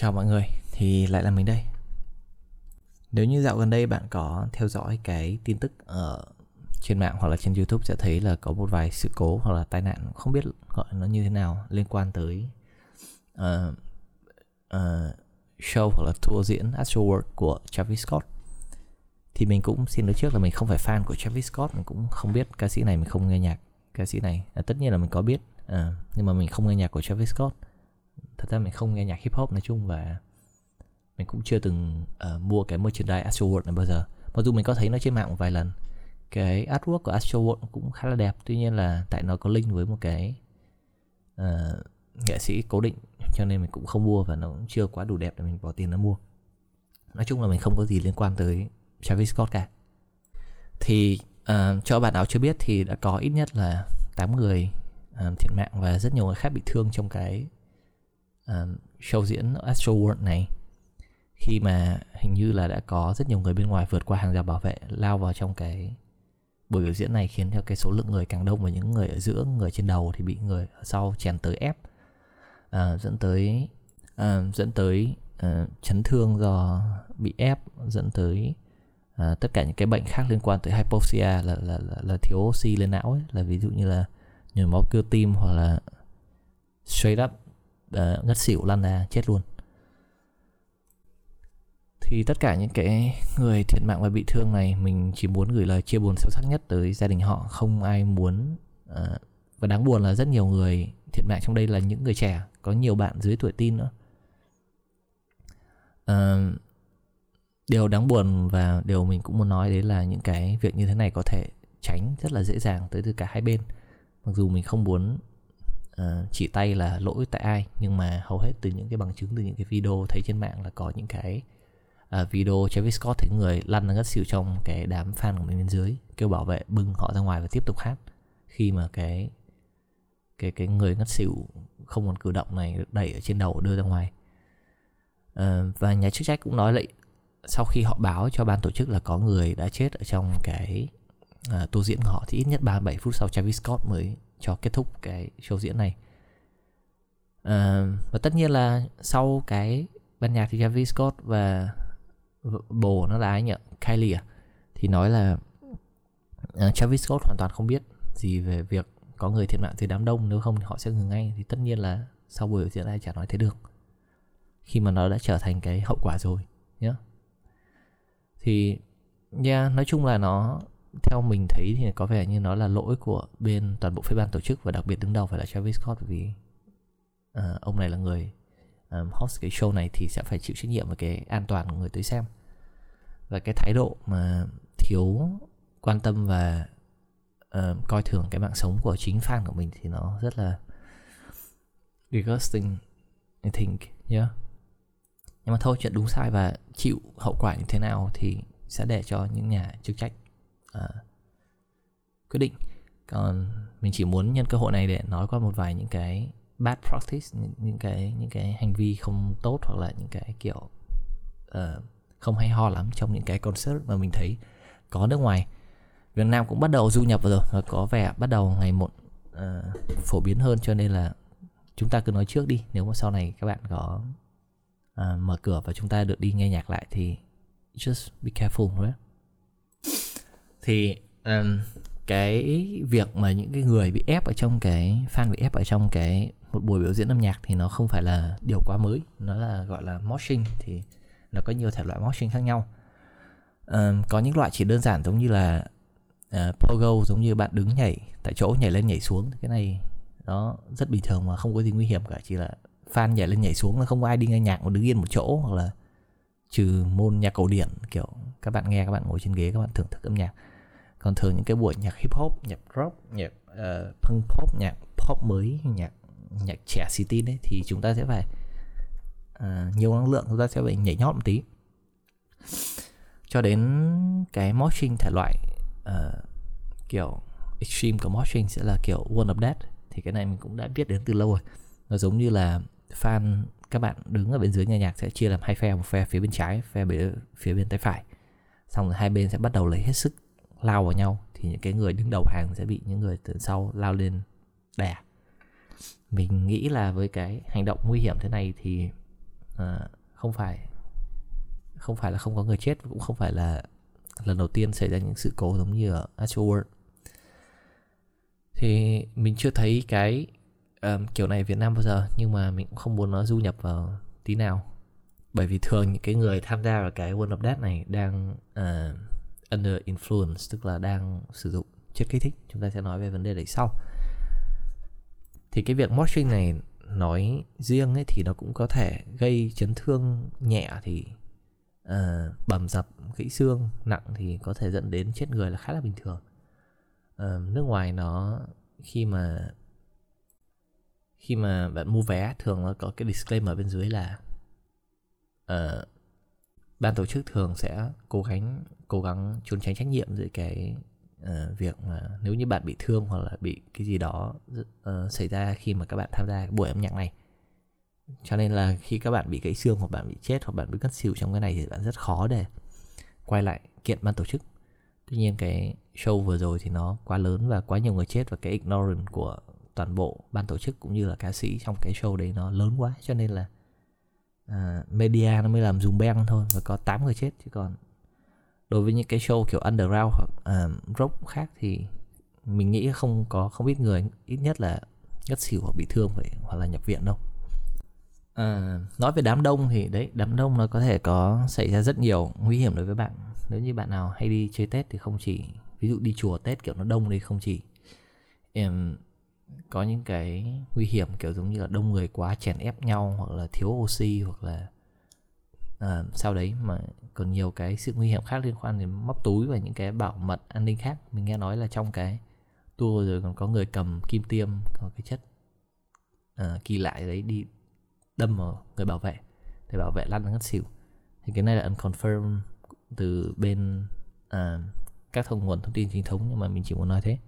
Chào mọi người, thì lại là mình đây. Nếu như dạo gần đây bạn có theo dõi cái tin tức ở trên mạng hoặc là trên YouTube sẽ thấy là có một vài sự cố hoặc là tai nạn không biết gọi nó như thế nào liên quan tới uh, uh, show hoặc là tour diễn Astro World của Travis Scott. Thì mình cũng xin nói trước là mình không phải fan của Travis Scott mình cũng không biết ca sĩ này mình không nghe nhạc ca sĩ này. À, tất nhiên là mình có biết uh, nhưng mà mình không nghe nhạc của Travis Scott thật ra mình không nghe nhạc hip hop nói chung và mình cũng chưa từng uh, mua cái merchandise Astro World này bao giờ. Mặc dù mình có thấy nó trên mạng một vài lần. Cái artwork của Astro World cũng khá là đẹp tuy nhiên là tại nó có link với một cái uh, nghệ sĩ cố định cho nên mình cũng không mua và nó cũng chưa quá đủ đẹp để mình bỏ tiền nó mua. Nói chung là mình không có gì liên quan tới Travis Scott cả. Thì uh, cho bạn nào chưa biết thì đã có ít nhất là 8 người uh, thiệt mạng và rất nhiều người khác bị thương trong cái uh, show diễn Astro World này. Khi mà hình như là đã có rất nhiều người bên ngoài vượt qua hàng rào bảo vệ lao vào trong cái buổi biểu diễn này khiến cho cái số lượng người càng đông và những người ở giữa người trên đầu thì bị người ở sau chèn tới ép. À, dẫn tới à, dẫn tới à, chấn thương do bị ép dẫn tới à, tất cả những cái bệnh khác liên quan tới hypoxia là là là, là thiếu oxy lên não ấy. Là ví dụ như là nhồi máu cơ tim hoặc là straight up uh, ngất xỉu lăn ra chết luôn. Thì tất cả những cái người thiệt mạng và bị thương này mình chỉ muốn gửi lời chia buồn sâu sắc nhất tới gia đình họ. Không ai muốn uh, và đáng buồn là rất nhiều người thiệt mạng trong đây là những người trẻ có nhiều bạn dưới tuổi tin nữa. Uh, điều đáng buồn và điều mình cũng muốn nói đấy là những cái việc như thế này có thể tránh rất là dễ dàng tới từ cả hai bên. Mặc dù mình không muốn uh, chỉ tay là lỗi tại ai nhưng mà hầu hết từ những cái bằng chứng từ những cái video thấy trên mạng là có những cái uh, video Travis Scott thấy người lăn ngất xỉu trong cái đám fan của mình bên dưới kêu bảo vệ bưng họ ra ngoài và tiếp tục hát. Khi mà cái cái cái người ngất xỉu không còn cử động này được đẩy ở trên đầu đưa ra ngoài. Uh, và nhà chức trách cũng nói lại sau khi họ báo cho ban tổ chức là có người đã chết ở trong cái uh, tour diễn của họ thì ít nhất 37 phút sau Travis Scott mới cho kết thúc cái show diễn này. À, và tất nhiên là sau cái ban nhạc thì Travis Scott và bồ nó là ai nhỉ? Kylie à? Thì nói là uh, Travis Scott hoàn toàn không biết gì về việc có người thiệt mạng dưới đám đông nếu không thì họ sẽ ngừng ngay. Thì tất nhiên là sau buổi diễn ai chả nói thế được. Khi mà nó đã trở thành cái hậu quả rồi nhé thì yeah, nói chung là nó theo mình thấy thì có vẻ như nó là lỗi của bên toàn bộ phía ban tổ chức và đặc biệt đứng đầu phải là Travis Scott vì uh, ông này là người um, host cái show này thì sẽ phải chịu trách nhiệm về cái an toàn của người tới xem. Và cái thái độ mà thiếu quan tâm và uh, coi thường cái mạng sống của chính fan của mình thì nó rất là disgusting I think yeah nhưng mà thôi chuyện đúng sai và chịu hậu quả như thế nào thì sẽ để cho những nhà chức trách Ờ. quyết định. Còn mình chỉ muốn nhân cơ hội này để nói qua một vài những cái bad practice những, những cái những cái hành vi không tốt hoặc là những cái kiểu uh, không hay ho lắm trong những cái concert mà mình thấy có nước ngoài. Việt Nam cũng bắt đầu du nhập vào rồi và có vẻ bắt đầu ngày một uh, phổ biến hơn cho nên là chúng ta cứ nói trước đi. Nếu mà sau này các bạn có uh, mở cửa và chúng ta được đi nghe nhạc lại thì just be careful right? Thì um, cái việc mà những cái người bị ép ở trong cái fan bị ép ở trong cái một buổi biểu diễn âm nhạc thì nó không phải là điều quá mới. Nó là gọi là moshing thì nó có nhiều thể loại moshing khác nhau. Um, có những loại chỉ đơn giản giống như là uh, pogo giống như bạn đứng nhảy tại chỗ nhảy lên nhảy xuống. Cái này nó rất bình thường mà không có gì nguy hiểm cả chỉ là fan nhảy lên nhảy xuống là không có ai đi nghe nhạc mà đứng yên một chỗ hoặc là trừ môn nhạc cổ điển kiểu các bạn nghe các bạn ngồi trên ghế các bạn thưởng thức âm nhạc còn thường những cái buổi nhạc hip hop nhạc rock nhạc uh, punk pop nhạc pop mới nhạc nhạc trẻ city đấy thì chúng ta sẽ phải uh, nhiều năng lượng chúng ta sẽ phải nhảy nhót một tí. Cho đến cái moshing thể loại uh, kiểu extreme của moshing sẽ là kiểu one of that thì cái này mình cũng đã biết đến từ lâu rồi. Nó giống như là fan các bạn đứng ở bên dưới nhà nhạc sẽ chia làm hai phe một phe phía bên trái phe bên phía bên tay phải. Xong rồi hai bên sẽ bắt đầu lấy hết sức lao vào nhau thì những cái người đứng đầu hàng sẽ bị những người từ sau lao lên đè. Mình nghĩ là với cái hành động nguy hiểm thế này thì à, không phải không phải là không có người chết cũng không phải là lần đầu tiên xảy ra những sự cố giống như ở Astroworld thì mình chưa thấy cái um, kiểu này ở Việt Nam bao giờ nhưng mà mình cũng không muốn nó du nhập vào tí nào. Bởi vì thường những cái người tham gia vào cái World of Death này đang uh, under influence tức là đang sử dụng chất kích thích. Chúng ta sẽ nói về vấn đề đấy sau. Thì cái việc moshing này nói riêng ấy thì nó cũng có thể gây chấn thương nhẹ thì uh, bầm dập gãy xương nặng thì có thể dẫn đến chết người là khá là bình thường. Uh, nước ngoài nó khi mà khi mà bạn mua vé thường nó có cái disclaimer bên dưới là uh, ban tổ chức thường sẽ cố gắng cố gắng trốn tránh trách nhiệm dưới cái uh, việc mà nếu như bạn bị thương hoặc là bị cái gì đó uh, xảy ra khi mà các bạn tham gia buổi âm nhạc này. Cho nên là khi các bạn bị gãy xương hoặc bạn bị chết hoặc bạn bị cất xỉu trong cái này thì bạn rất khó để quay lại kiện ban tổ chức. Tuy nhiên cái show vừa rồi thì nó quá lớn và quá nhiều người chết và cái ignorance của toàn bộ ban tổ chức cũng như là ca sĩ trong cái show đấy nó lớn quá cho nên là uh, media nó mới làm zoom beng thôi và có 8 người chết. Chứ còn đối với những cái show kiểu underground hoặc uh, rock khác thì mình nghĩ không có không ít người ít nhất là ngất xỉu hoặc bị thương vậy hoặc là nhập viện đâu. À, nói về đám đông thì đấy đám đông nó có thể có xảy ra rất nhiều nguy hiểm đối với bạn. Nếu như bạn nào hay đi chơi tết thì không chỉ ví dụ đi chùa tết kiểu nó đông đi không chỉ em có những cái nguy hiểm kiểu giống như là đông người quá chèn ép nhau hoặc là thiếu oxy hoặc là à, sau đấy mà còn nhiều cái sự nguy hiểm khác liên quan đến móc túi và những cái bảo mật an ninh khác. Mình nghe nói là trong cái tour rồi còn có người cầm kim tiêm có cái chất à, kỳ lạ đấy đi đâm vào người bảo vệ để bảo vệ lăn ngất xỉu. Thì cái này là unconfirmed từ bên à, các thông nguồn thông tin chính thống nhưng mà mình chỉ muốn nói thế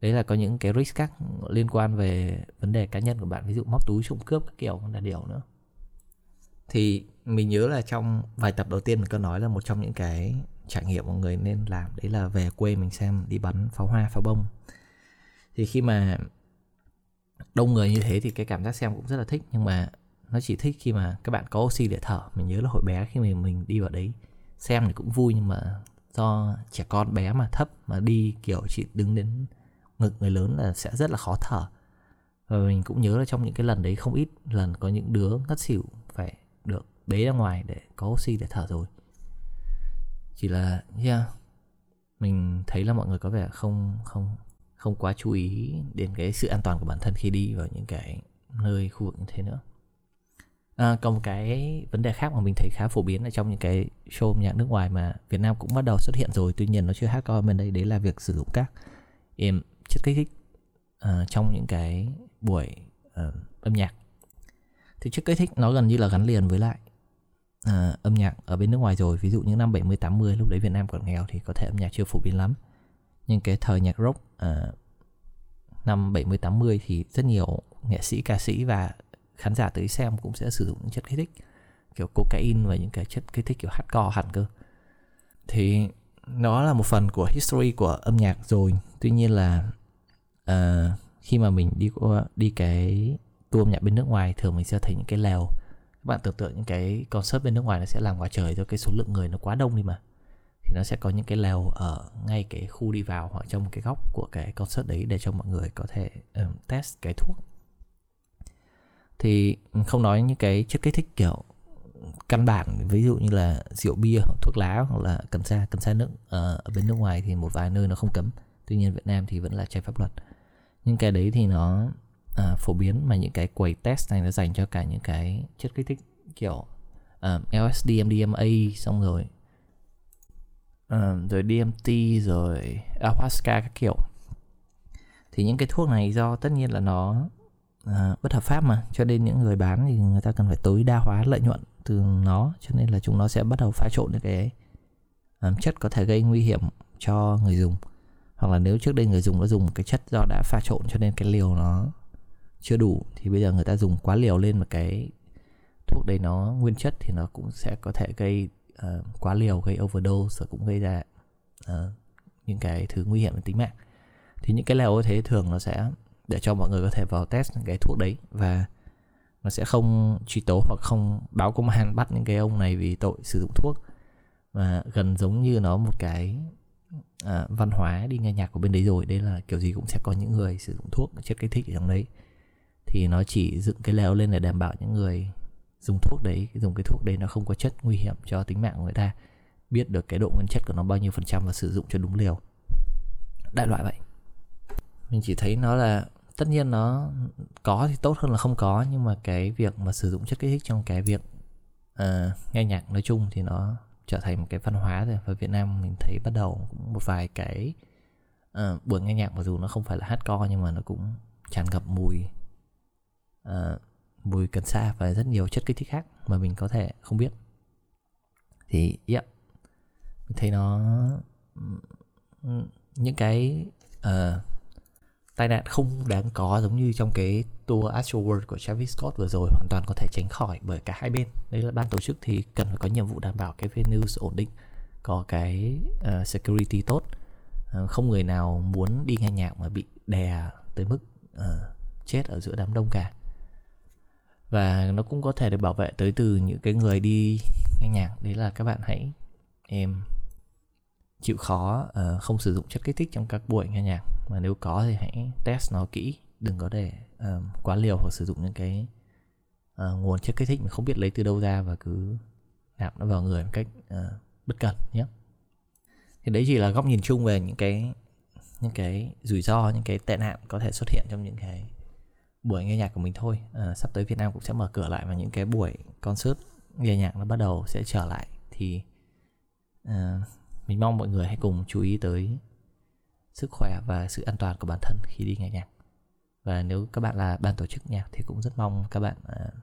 đấy là có những cái risk khác liên quan về vấn đề cá nhân của bạn, ví dụ móc túi trộm cướp các kiểu là điều nữa. Thì mình nhớ là trong vài tập đầu tiên mình có nói là một trong những cái trải nghiệm mọi người nên làm, đấy là về quê mình xem đi bắn pháo hoa, pháo bông. Thì khi mà đông người như thế thì cái cảm giác xem cũng rất là thích, nhưng mà nó chỉ thích khi mà các bạn có oxy để thở. Mình nhớ là hồi bé khi mình mình đi vào đấy, xem thì cũng vui nhưng mà do trẻ con bé mà thấp mà đi kiểu chỉ đứng đến ngực người lớn là sẽ rất là khó thở. Và mình cũng nhớ là trong những cái lần đấy không ít lần có những đứa ngất xỉu phải được bế ra ngoài để có oxy để thở rồi. Chỉ là yeah mình thấy là mọi người có vẻ không không không quá chú ý đến cái sự an toàn của bản thân khi đi vào những cái nơi khu vực như thế nữa. À, còn một cái vấn đề khác mà mình thấy khá phổ biến ở trong những cái show nhạc nước ngoài mà Việt Nam cũng bắt đầu xuất hiện rồi tuy nhiên nó chưa hardcore bên đây đấy là việc sử dụng các em chất kích thích uh, trong những cái buổi uh, âm nhạc. Thì chất kích thích nó gần như là gắn liền với lại uh, âm nhạc ở bên nước ngoài rồi. Ví dụ những năm 70 80 lúc đấy Việt Nam còn nghèo thì có thể âm nhạc chưa phổ biến lắm. Nhưng cái thời nhạc rock uh, năm 70 80 thì rất nhiều nghệ sĩ ca sĩ và khán giả tới xem cũng sẽ sử dụng những chất kích thích kiểu cocaine và những cái chất kích thích kiểu hardcore hẳn cơ. Thì nó là một phần của history của âm nhạc rồi. Tuy nhiên là uh, khi mà mình đi qua đi cái tour âm nhạc bên nước ngoài thường mình sẽ thấy những cái lèo các bạn tưởng tượng những cái concert bên nước ngoài nó sẽ làm ngoài trời cho cái số lượng người nó quá đông đi mà. Thì nó sẽ có những cái lèo ở ngay cái khu đi vào hoặc trong cái góc của cái concert đấy để cho mọi người có thể um, test cái thuốc. Thì không nói những cái chất kích thích kiểu căn bản ví dụ như là rượu bia hoặc thuốc lá hoặc là cần sa cần sa nước ờ, ở bên nước ngoài thì một vài nơi nó không cấm. Tuy nhiên Việt Nam thì vẫn là trái pháp luật nhưng cái đấy thì nó à, phổ biến mà những cái quầy test này nó dành cho cả những cái chất kích thích kiểu à, LSD, MDMA xong rồi à, rồi DMT rồi ayahuasca các kiểu. Thì những cái thuốc này do tất nhiên là nó à, bất hợp pháp mà. Cho nên những người bán thì người ta cần phải tối đa hóa lợi nhuận từ nó cho nên là chúng nó sẽ bắt đầu pha trộn những cái um, chất có thể gây nguy hiểm cho người dùng hoặc là nếu trước đây người dùng đã dùng cái chất do đã pha trộn cho nên cái liều nó chưa đủ thì bây giờ người ta dùng quá liều lên một cái thuốc đấy nó nguyên chất thì nó cũng sẽ có thể gây uh, quá liều gây overdose và cũng gây ra uh, những cái thứ nguy hiểm đến tính mạng. Thì những cái liều như thế thường nó sẽ để cho mọi người có thể vào test cái thuốc đấy và nó sẽ không truy tố hoặc không báo công an bắt những cái ông này vì tội sử dụng thuốc. Và gần giống như nó một cái à, văn hóa đi nghe nhạc của bên đấy rồi đấy là kiểu gì cũng sẽ có những người sử dụng thuốc chất kích thích ở trong đấy. Thì nó chỉ dựng cái lều lên để đảm bảo những người dùng thuốc đấy dùng cái thuốc đấy nó không có chất nguy hiểm cho tính mạng của người ta biết được cái độ nguyên chất của nó bao nhiêu phần trăm và sử dụng cho đúng liều. Đại loại vậy. Mình chỉ thấy nó là tất nhiên nó có thì tốt hơn là không có nhưng mà cái việc mà sử dụng chất kích thích trong cái việc uh, nghe nhạc nói chung thì nó trở thành một cái văn hóa rồi. Và Việt Nam mình thấy bắt đầu cũng một vài cái uh, buổi nghe nhạc mặc dù nó không phải là hát co nhưng mà nó cũng tràn ngập mùi uh, mùi cần sa và rất nhiều chất kích thích khác mà mình có thể không biết. Thì yeah mình thấy nó những cái uh, tai nạn không đáng có giống như trong cái tour Astro World của Travis Scott vừa rồi hoàn toàn có thể tránh khỏi bởi cả hai bên. Đây là ban tổ chức thì cần phải có nhiệm vụ đảm bảo cái venue ổn định có cái uh, security tốt. Uh, không người nào muốn đi nghe nhạc mà bị đè tới mức uh, chết ở giữa đám đông cả. Và nó cũng có thể được bảo vệ tới từ những cái người đi nghe nhạc. Đấy là các bạn hãy em chịu khó uh, không sử dụng chất kích thích trong các buổi nghe nhạc mà nếu có thì hãy test nó kỹ đừng có để uh, quá liều hoặc sử dụng những cái uh, nguồn chất kích thích mà không biết lấy từ đâu ra và cứ nạp nó vào người một cách uh, bất cẩn nhé. Thì đấy chỉ là góc nhìn chung về những cái những cái rủi ro những cái tệ nạn có thể xuất hiện trong những cái buổi nghe nhạc của mình thôi. À, sắp tới Việt Nam cũng sẽ mở cửa lại và những cái buổi concert nghe nhạc nó bắt đầu sẽ trở lại. Thì à, mình mong mọi người hãy cùng chú ý tới sức khỏe và sự an toàn của bản thân khi đi nghe nhạc và nếu các bạn là ban tổ chức nhạc thì cũng rất mong các bạn uh,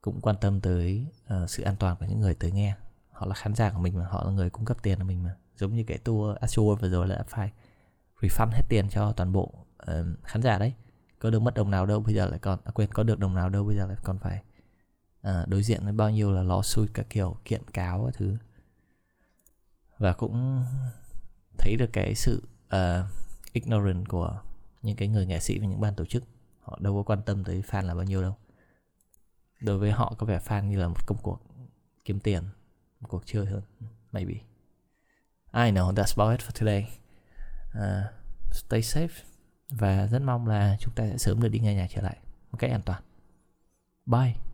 cũng quan tâm tới uh, sự an toàn của những người tới nghe. Họ là khán giả của mình mà họ là người cung cấp tiền của mình mà. Giống như cái tour Astro vừa rồi là phải refund hết tiền cho toàn bộ uh, khán giả đấy. Có được mất đồng nào đâu bây giờ lại còn à, quên có được đồng nào đâu bây giờ lại còn phải uh, đối diện với bao nhiêu là lawsuit các kiểu kiện cáo các thứ. Và cũng thấy được cái sự uh, ignorant của những cái người nghệ sĩ và những ban tổ chức. Họ đâu có quan tâm tới fan là bao nhiêu đâu. Đối với họ có vẻ fan như là một công cuộc kiếm tiền một cuộc chơi hơn maybe. I know that's about it for today. Uh, stay safe và rất mong là chúng ta sẽ sớm được đi nghe nhạc trở lại một cách an toàn. Bye.